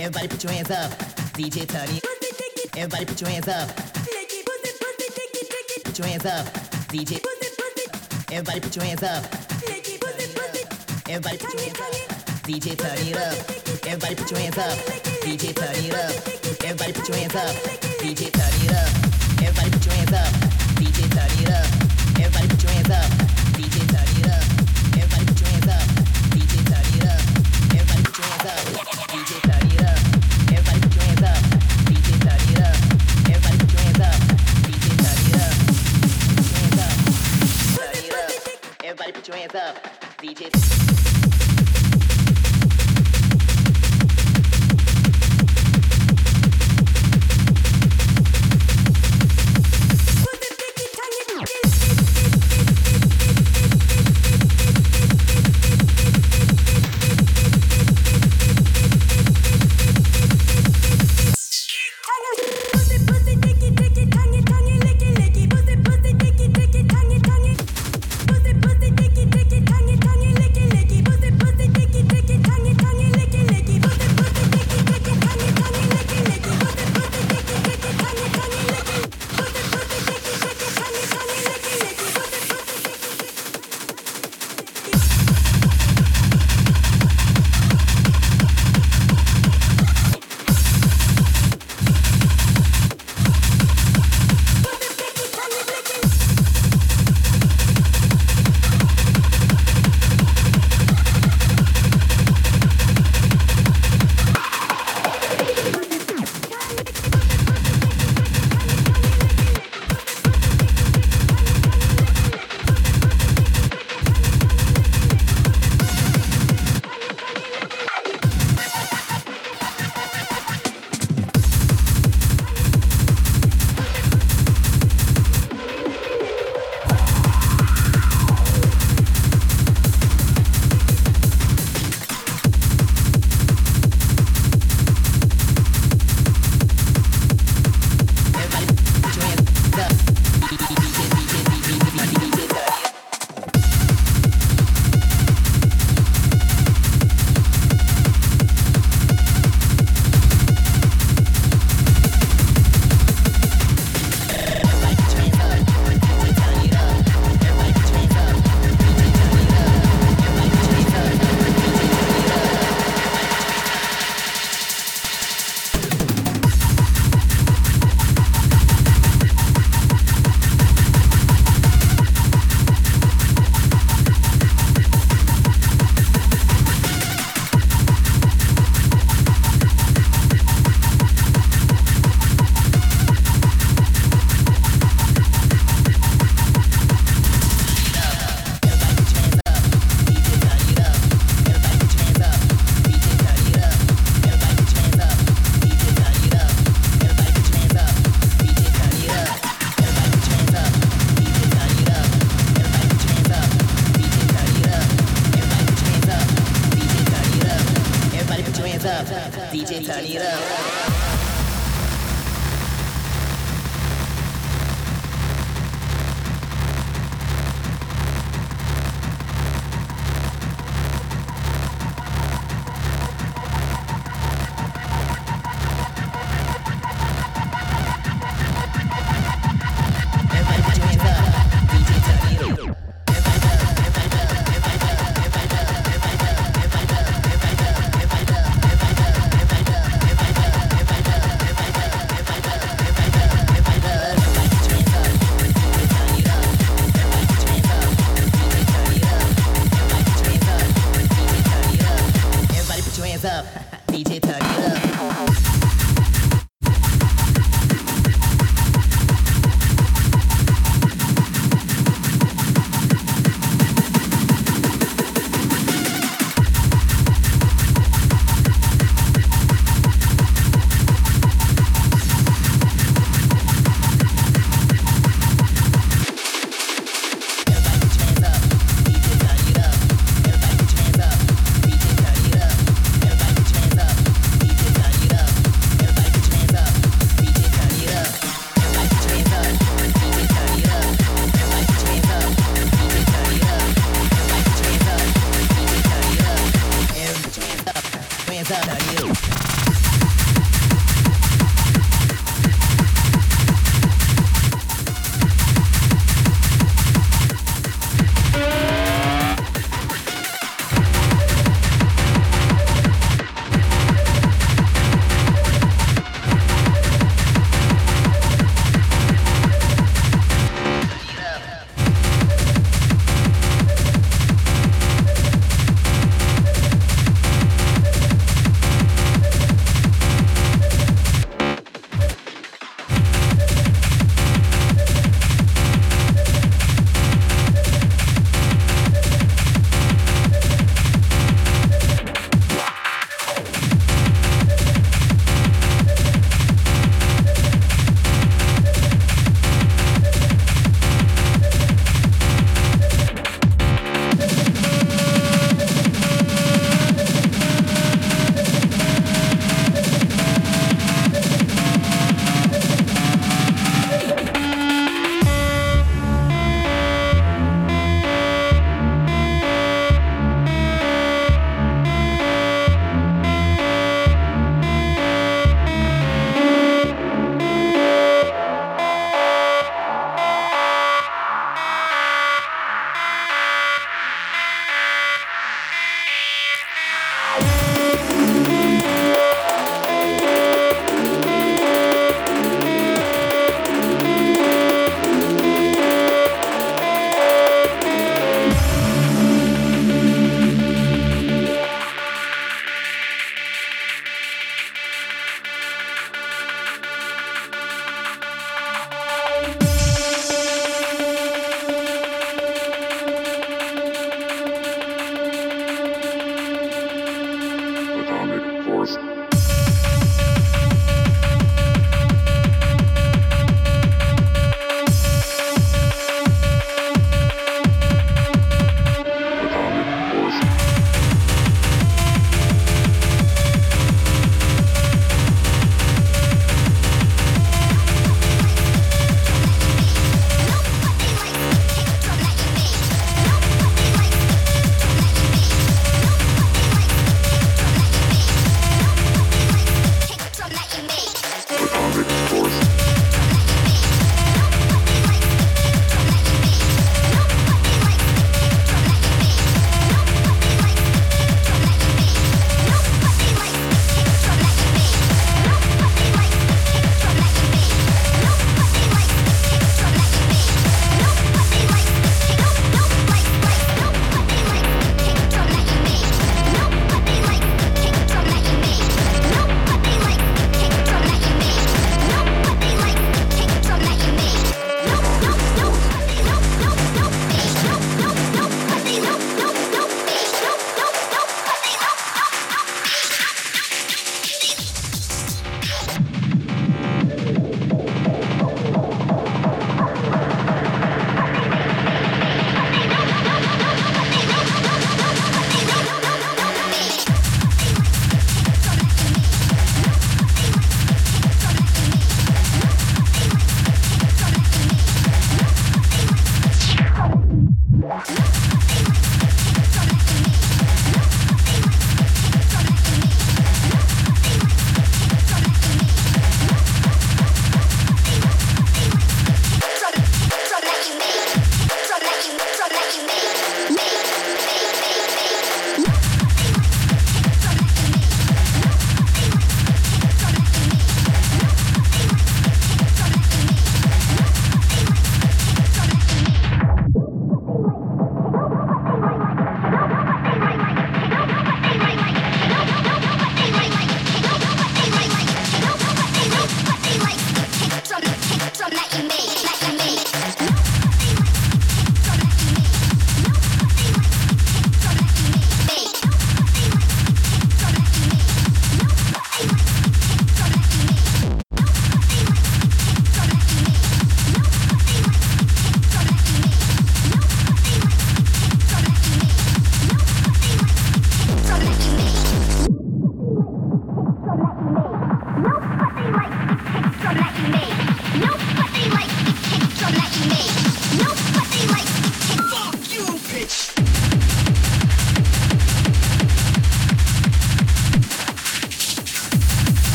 Everybody put your hands up. DJ Tony. Everybody put your hands up. Put your hands up. DJ. Everybody put your hands up. Everybody put your hands up. DJ turn it up. Everybody put your hands up. DJ turn it up. Everybody put your hands up. DJ turn it up. Everybody put your hands up. DJ turn it up. Everybody put your hands up. DJ turn it up. Everybody put your hands up. DJ turn it up. Everybody put your hands up. Hands up. DJ.